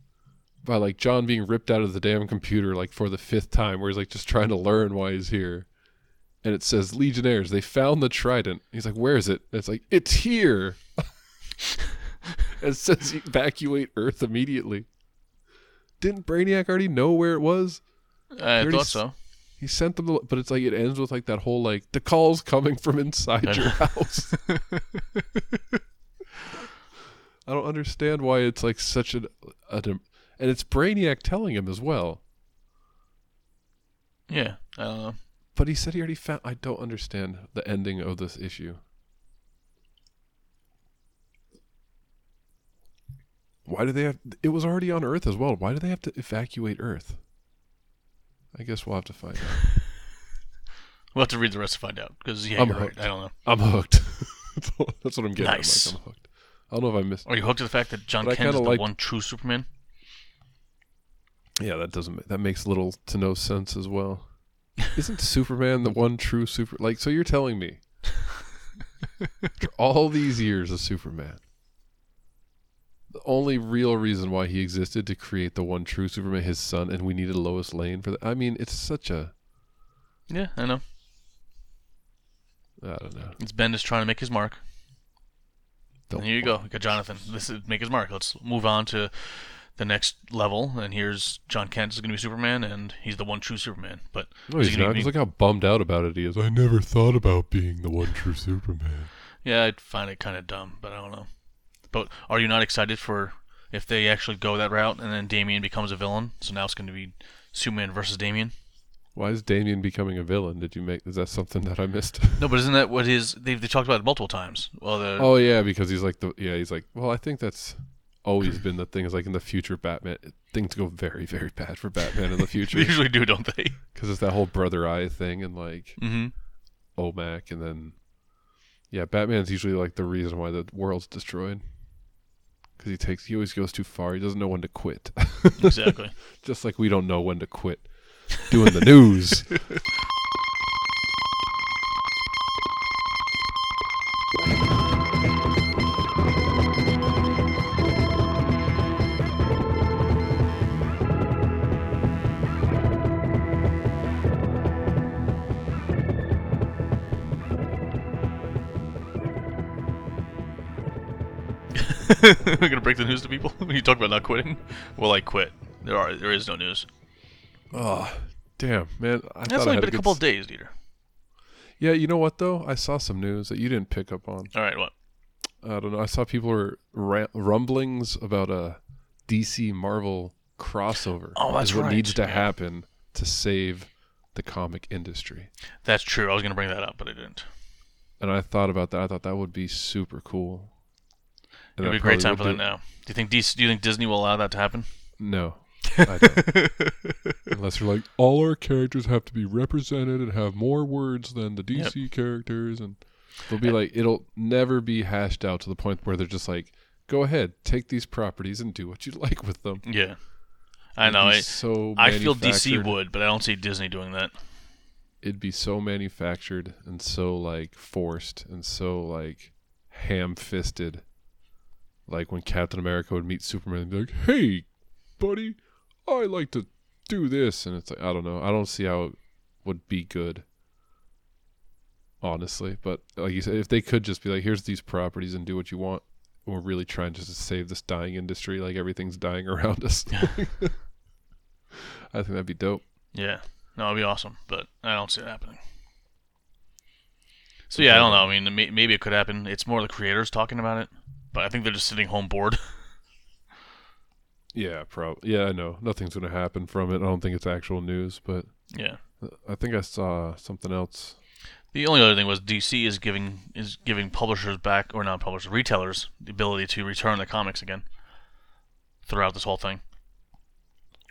by like John being ripped out of the damn computer like for the fifth time, where he's like just trying to learn why he's here. And it says Legionnaires, they found the trident. He's like, "Where is it?" And it's like, "It's here." it says evacuate Earth immediately. Didn't Brainiac already know where it was? I thought s- so. He sent them, the, but it's like it ends with like that whole like the calls coming from inside your house. I don't understand why it's like such an, a, and it's Brainiac telling him as well. Yeah. I don't know. But he said he already found. I don't understand the ending of this issue. Why do they have? It was already on Earth as well. Why do they have to evacuate Earth? I guess we'll have to find out. We'll have to read the rest to find out. Because yeah, I'm you're right. hooked. I don't know. I'm hooked. That's what I'm getting. Nice. I'm, like, I'm hooked. I don't know if I missed. Are you hooked to the fact that John But I Kent is kinda the like- one true Superman? Yeah, that doesn't. ma- That makes little to no sense as well. Isn't Superman the one true super? Like, so you're telling me, after all these years of Superman, the only real reason why he existed to create the one true Superman, his son, and we needed Lois Lane for that. I mean, it's such a. Yeah, I know. I don't know. It's Bendis trying to make his mark. Don't And here you go. We got Jonathan. This is make his mark. Let's move on to the next level. And here's Jon Kent is going to be Superman, and he's the one true Superman. But No, he's he not. be- Just look how bummed out about it he is. I never thought about being the one true Superman. yeah, I'd find it kind of dumb, but I don't know. But are you not excited for if they actually go that route and then Damian becomes a villain? So now it's going to be Superman versus Damian. Why is Damian becoming a villain? Did you make? Is that something that I missed? No, but isn't that what his? They've they talked about it multiple times. Well, the Oh yeah, because he's like the yeah he's like well I think that's always been the thing is like in the future Batman things go very very bad for Batman in the future. they usually do, don't they? because it's that whole brother eye thing and like Mm-hmm. OMAC and then yeah Batman's usually like the reason why the world's destroyed because he takes he always goes too far he doesn't know when to quit Exactly. just like we don't know when to quit doing the news. We're gonna break the news to people when you talk about not quitting. Well, I quit. There are there is no news. Oh damn man! I That's only been a couple s- of days, Dieter. Yeah, you know what though? I saw some news that you didn't pick up on. All right, what? I don't know. I saw people were ra- rumblings about a DC Marvel crossover. Oh, that's is what right. needs to Yeah. happen to save the comic industry. That's true. I was gonna bring that up, but I didn't. And I thought about that. I thought that would be super cool. And It'd be a great time for that now. Do you think DC, Do you think Disney will allow that to happen? No. Unless you're like all our characters have to be represented and have more words than the DC characters, and they'll be like it'll never be hashed out to the point where they're just like, go ahead, take these properties and do what you like with them. yeah, I know. I, so I feel DC would, but I don't see Disney doing that. It'd be so manufactured and so like forced and so like ham-fisted. Like when Captain America would meet Superman and be like, "Hey, buddy, Oh, I like to do this," and it's like I don't know. I don't see how it would be good. Honestly, but like you said, if they could just be like, "Here's these properties and do what you want," we're really trying just to save this dying industry. Like everything's dying around us. I think that'd be dope. Yeah, no, it'd be awesome, but I don't see it happening. So yeah, I don't know. I mean, maybe it could happen. It's more the creators talking about it, but I think they're just sitting home bored. Yeah, probably. Yeah, I know nothing's gonna happen from it. I don't think it's actual news, but yeah. I think I saw something else. The only other thing was DC is giving is giving publishers back, or not publishers, retailers, the ability to return the comics again throughout this whole thing,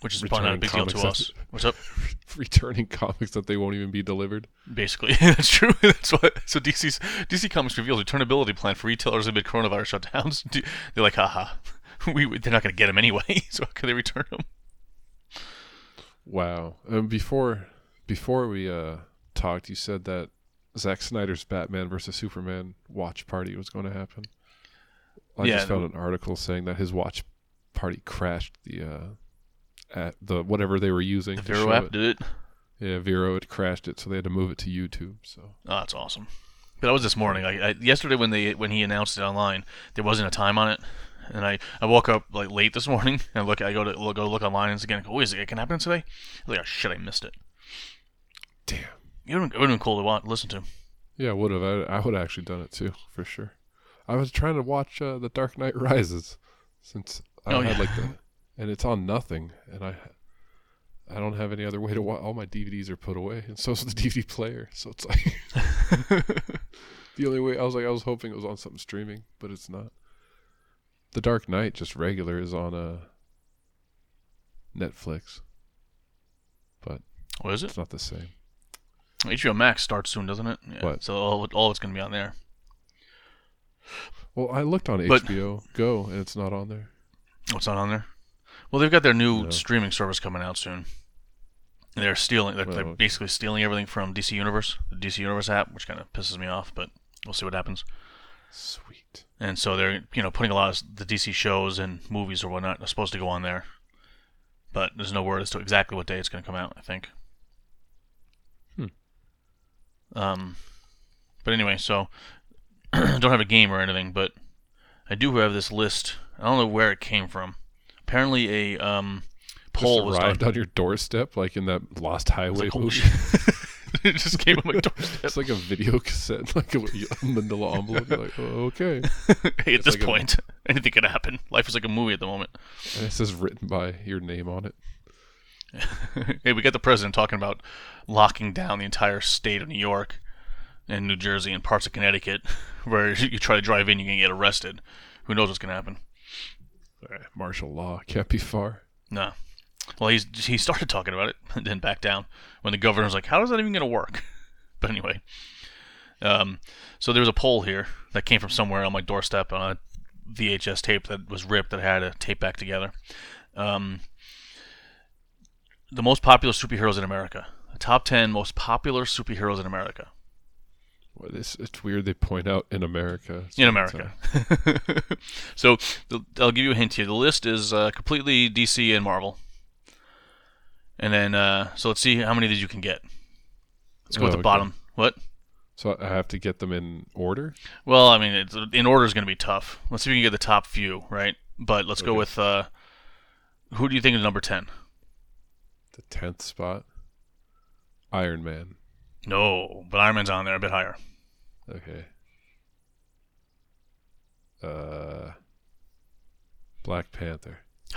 which is probably not a big deal to us. What's up? Returning comics that they won't even be delivered. Basically, that's true. That's what. So DC's DC Comics reveals returnability plan for retailers amid coronavirus shutdowns. They're like, haha, we they're not going to get them anyway, so how can they return them? Wow. And before before we uh talked, you said that Zack Snyder's Batman versus Superman watch party was going to happen. I Yeah, just found an article saying that his watch party crashed the uh at the whatever they were using. The Vero app it. did it. Yeah, Vero had crashed it, so they had to move it to YouTube. So Oh, that's awesome. But that was this morning. I, I, yesterday when they when he announced it online, there wasn't a time on it, and I, I woke up like late this morning and look I go to look, go look online and again. Oh, is it? Can happen today? I was like, oh shit, I missed it. damn. It would have been cool to watch, listen to. Yeah, would have. I, I would have actually done it too, for sure. I was trying to watch uh, The Dark Knight Rises since I Oh, had yeah. like the, and it's on nothing, and I, I don't have any other way to watch. All my DVDs are put away, and so's the DVD player. So it's like the only way. I was like, I was hoping it was on something streaming, but it's not. The Dark Knight, just regular, is on uh, Netflix. But what is it? It's not the same. HBO Max starts soon, doesn't it? Yeah. What? So all, all it's gonna be on there. Well, I looked on But- HBO Go, and it's not on there. What's not on there? Well, they've got their new No. streaming service coming out soon. They're stealing. They're, they're Oh. basically stealing everything from DC Universe, the DC Universe app, which kind of pisses me off. But we'll see what happens. Sweet. And so they're you know putting a lot of the DC shows and movies or whatnot are supposed to go on there, but there's no word as to exactly what day it's going to come out. I think. Hmm. Um, but anyway, so don't have a game or anything, but I do have this list. I don't know where it came from. Apparently, a um, poll Just was done. arrived on your doorstep, like in that Lost Highway Like, movie. it just came on my doorstep. It's like a video cassette, like a manila envelope. You're like, oh, okay. hey, at it's this like a- point, anything can happen. Life is like a movie at the moment. And it says written by your name on it. hey, we got the president talking about locking down the entire state of New York and New Jersey and parts of Connecticut, where you try to drive in, you can get arrested. Who knows what's going to happen? All right, martial law can't be far. No. Well, he's he started talking about it and then back down when the governor was like, "How is that even going to work?" But anyway, um, so there was a poll here that came from somewhere on my doorstep on a VHS tape that was ripped that I had to tape back together. Um, the most popular superheroes in America. The top ten most popular superheroes in America. What is it's weird they point out in America. in America. so the, I'll give you a hint here. The list is uh, completely DC and Marvel. And then, uh, so let's see how many of these you can get. Let's go Oh, with the okay. bottom. What? So I have to get them in order. Well, I mean, it's, in order is going to be tough. Let's see if we can get the top few, right? But let's go with uh, who do you think is number 10? The tenth spot. Iron Man. No, but Iron Man's on there a bit higher. Okay. Uh. Black Panther.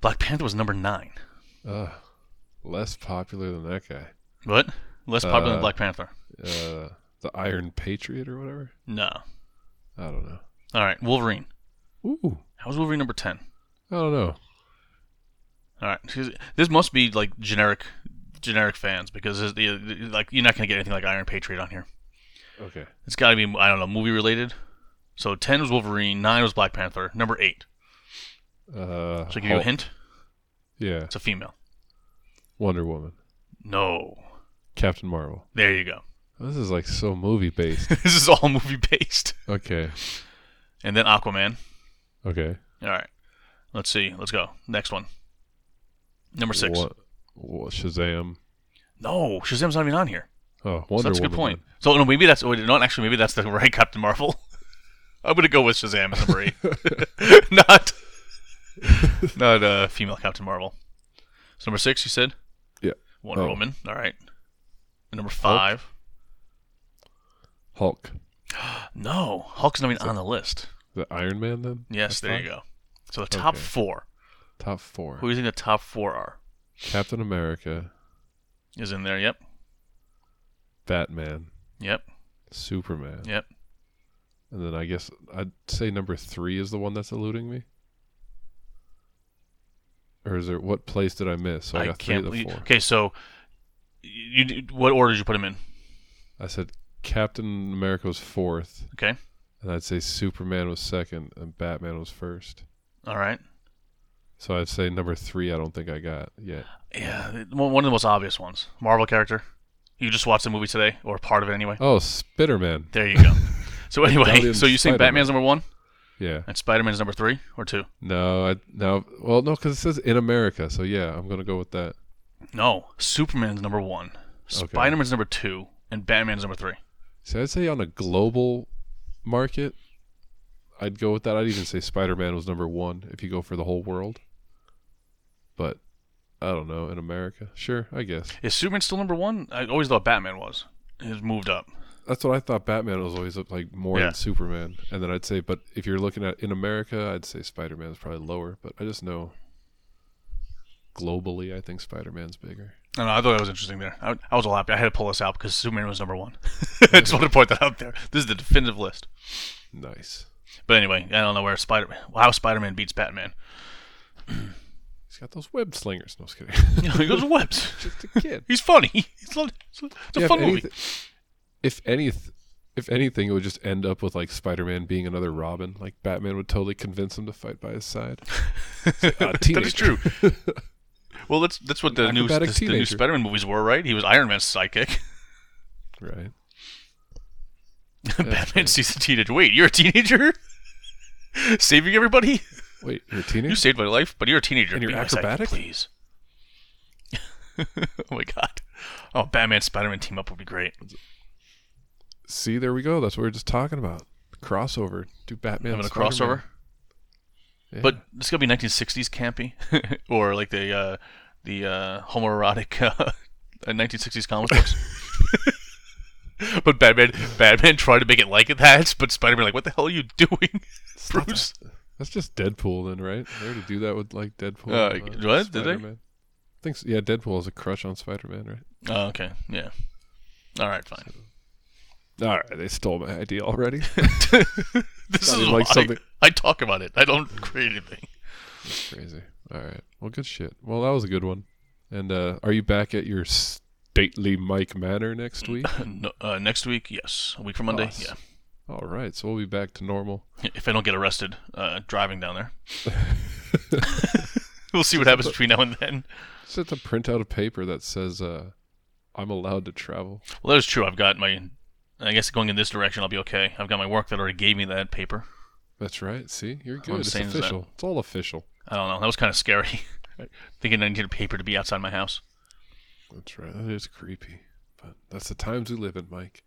Black Panther was number 9. Uh, less popular than that guy. What? Less popular than Uh, Black Panther. Uh, the Iron Patriot or whatever. No. I don't know. All right, Wolverine. Ooh, How's Wolverine number 10? I don't know. All right. this must be like generic, generic fans because the, like you're not gonna get anything like Iron Patriot on here. Okay. It's got to be I don't know movie related. So ten was Wolverine, nine was Black Panther, number eight. Uh, So I give you a hint. Yeah, It's a female. Wonder Woman, No, Captain Marvel. there you go. This is like so movie based. this is all movie based. okay. And then Aquaman. Okay. All right, let's see. Let's go next one. Number six. What, what, Shazam. No, Shazam's not even on here. Oh, So that's a good Woman point. So no, maybe that's wait, no, actually maybe that's the right Captain Marvel. I'm gonna go with Shazam as number eight, not not uh, female Captain Marvel. So number six, you said. Wonder Oh. Woman. All right. Number five, Hulk. no, Hulk's not even on the list. The Iron Man then? Yes, That's there you go. So the top Okay. four. Top four. Who do you think the top four are? Captain America, Is in there? Yep. Batman, Yep. Superman. Yep. And then I guess I'd say number three is the one that's eluding me. Or is there what place did I miss? So I, I got can't three of the four. Okay, so you, you what order did you put him in? I said Captain America was fourth, Okay. and I'd say Superman was second, and Batman was first. All right. So I'd say number three. I don't think I got yet. Yeah, one one of the most obvious ones. Marvel character. You just watched the movie today, or part of it anyway. Oh, Spiderman. There you go. So anyway, so you say Spider-Man. Batman's number one Yeah. and Spider-Man's number three or two? No, I no. Well, no, because it says in America. So yeah, I'm gonna go with that. No, Superman's number one, Okay. Spider-Man's number two, and Batman's number three. So I'd say on a global market, I'd go with that. I'd even say Spider-Man was number one if you go for the whole world. But I don't know in America. Sure, I guess Is Superman still number one? I always thought Batman was. He's moved up. That's what I thought. Batman was always like more Yeah. than Superman, and then I'd say, but if you're looking at in America, I'd say Spider-Man is probably lower. But I just know globally, I think Spider-Man's bigger. I, know, I thought that was interesting there. I, I was all happy. I had to pull this out because Superman was number one. I just want to point that out there. This is the definitive list. Nice. But anyway, I don't know where Spider how Spider-Man beats Batman. He's got those web slingers. No, I was kidding. You know, he goes webs. just a kid. He's funny. He's, it's a Yeah, fun movie. If any, if anything, it would just end up with like Spider-Man being another Robin. Like Batman would totally convince him to fight by his side. "Ah, that is true. well, that's that's what the new the, the new. Spider-Man movies were, right? He was Iron Man's sidekick. Right. Batman sees a teenager. Wait, you're a teenager? Saving everybody? Wait, you're a teenager? You saved my life, but you're a teenager. And you're Be sidekick, acrobatic? please. oh my god. Oh, Batman Spider-Man team up would be great. See, there we go. That's what we are just talking about. Crossover. Do Batman Having a Spider-Man. crossover. Yeah. But it's gonna be 1960s campy, or like the uh, the uh, homoerotic uh, 1960s comic books. but Batman, Batman tried to make it like that, but Spider-Man like, what the hell are you doing, Bruce? that. That's just Deadpool, then, right? They already do that with like Deadpool. Uh, and, what? Did they? Spider-Man. I think so. yeah. Deadpool has a crush on Spider-Man, right? Oh, okay, yeah. All right, fine. All right, they stole my idea already. This is like why something- I talk about it. I don't create anything. That's crazy. All right. Well, good shit. Well, that was a good one. And uh, are you back at your stately Mike Manor next week? No, uh, next week, yes. A week from Monday, Awesome. yeah. All right. So we'll be back to normal. If I don't get arrested uh, driving down there, we'll see what happens between now and then. Just have to print out a paper that says uh, I'm allowed to travel. Well, that is true. I've got my. I guess going in this direction, I'll be okay. I've got my work that already gave me that paper. That's right. See, you're I'm good. It's that- official. It's all official. I don't know. That was kind of scary. Thinking I needed a paper to be outside my house. That's right. That is creepy. But that's the times we live in, Mike.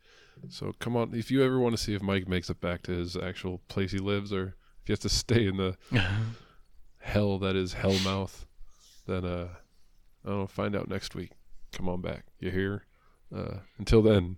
So come on, if you ever want to see if Mike makes it back to his actual place he lives, or if he has to stay in the hell that is Hellmouth, then uh, I don't know. Find out next week. Come on back. You hear? Uh, until then,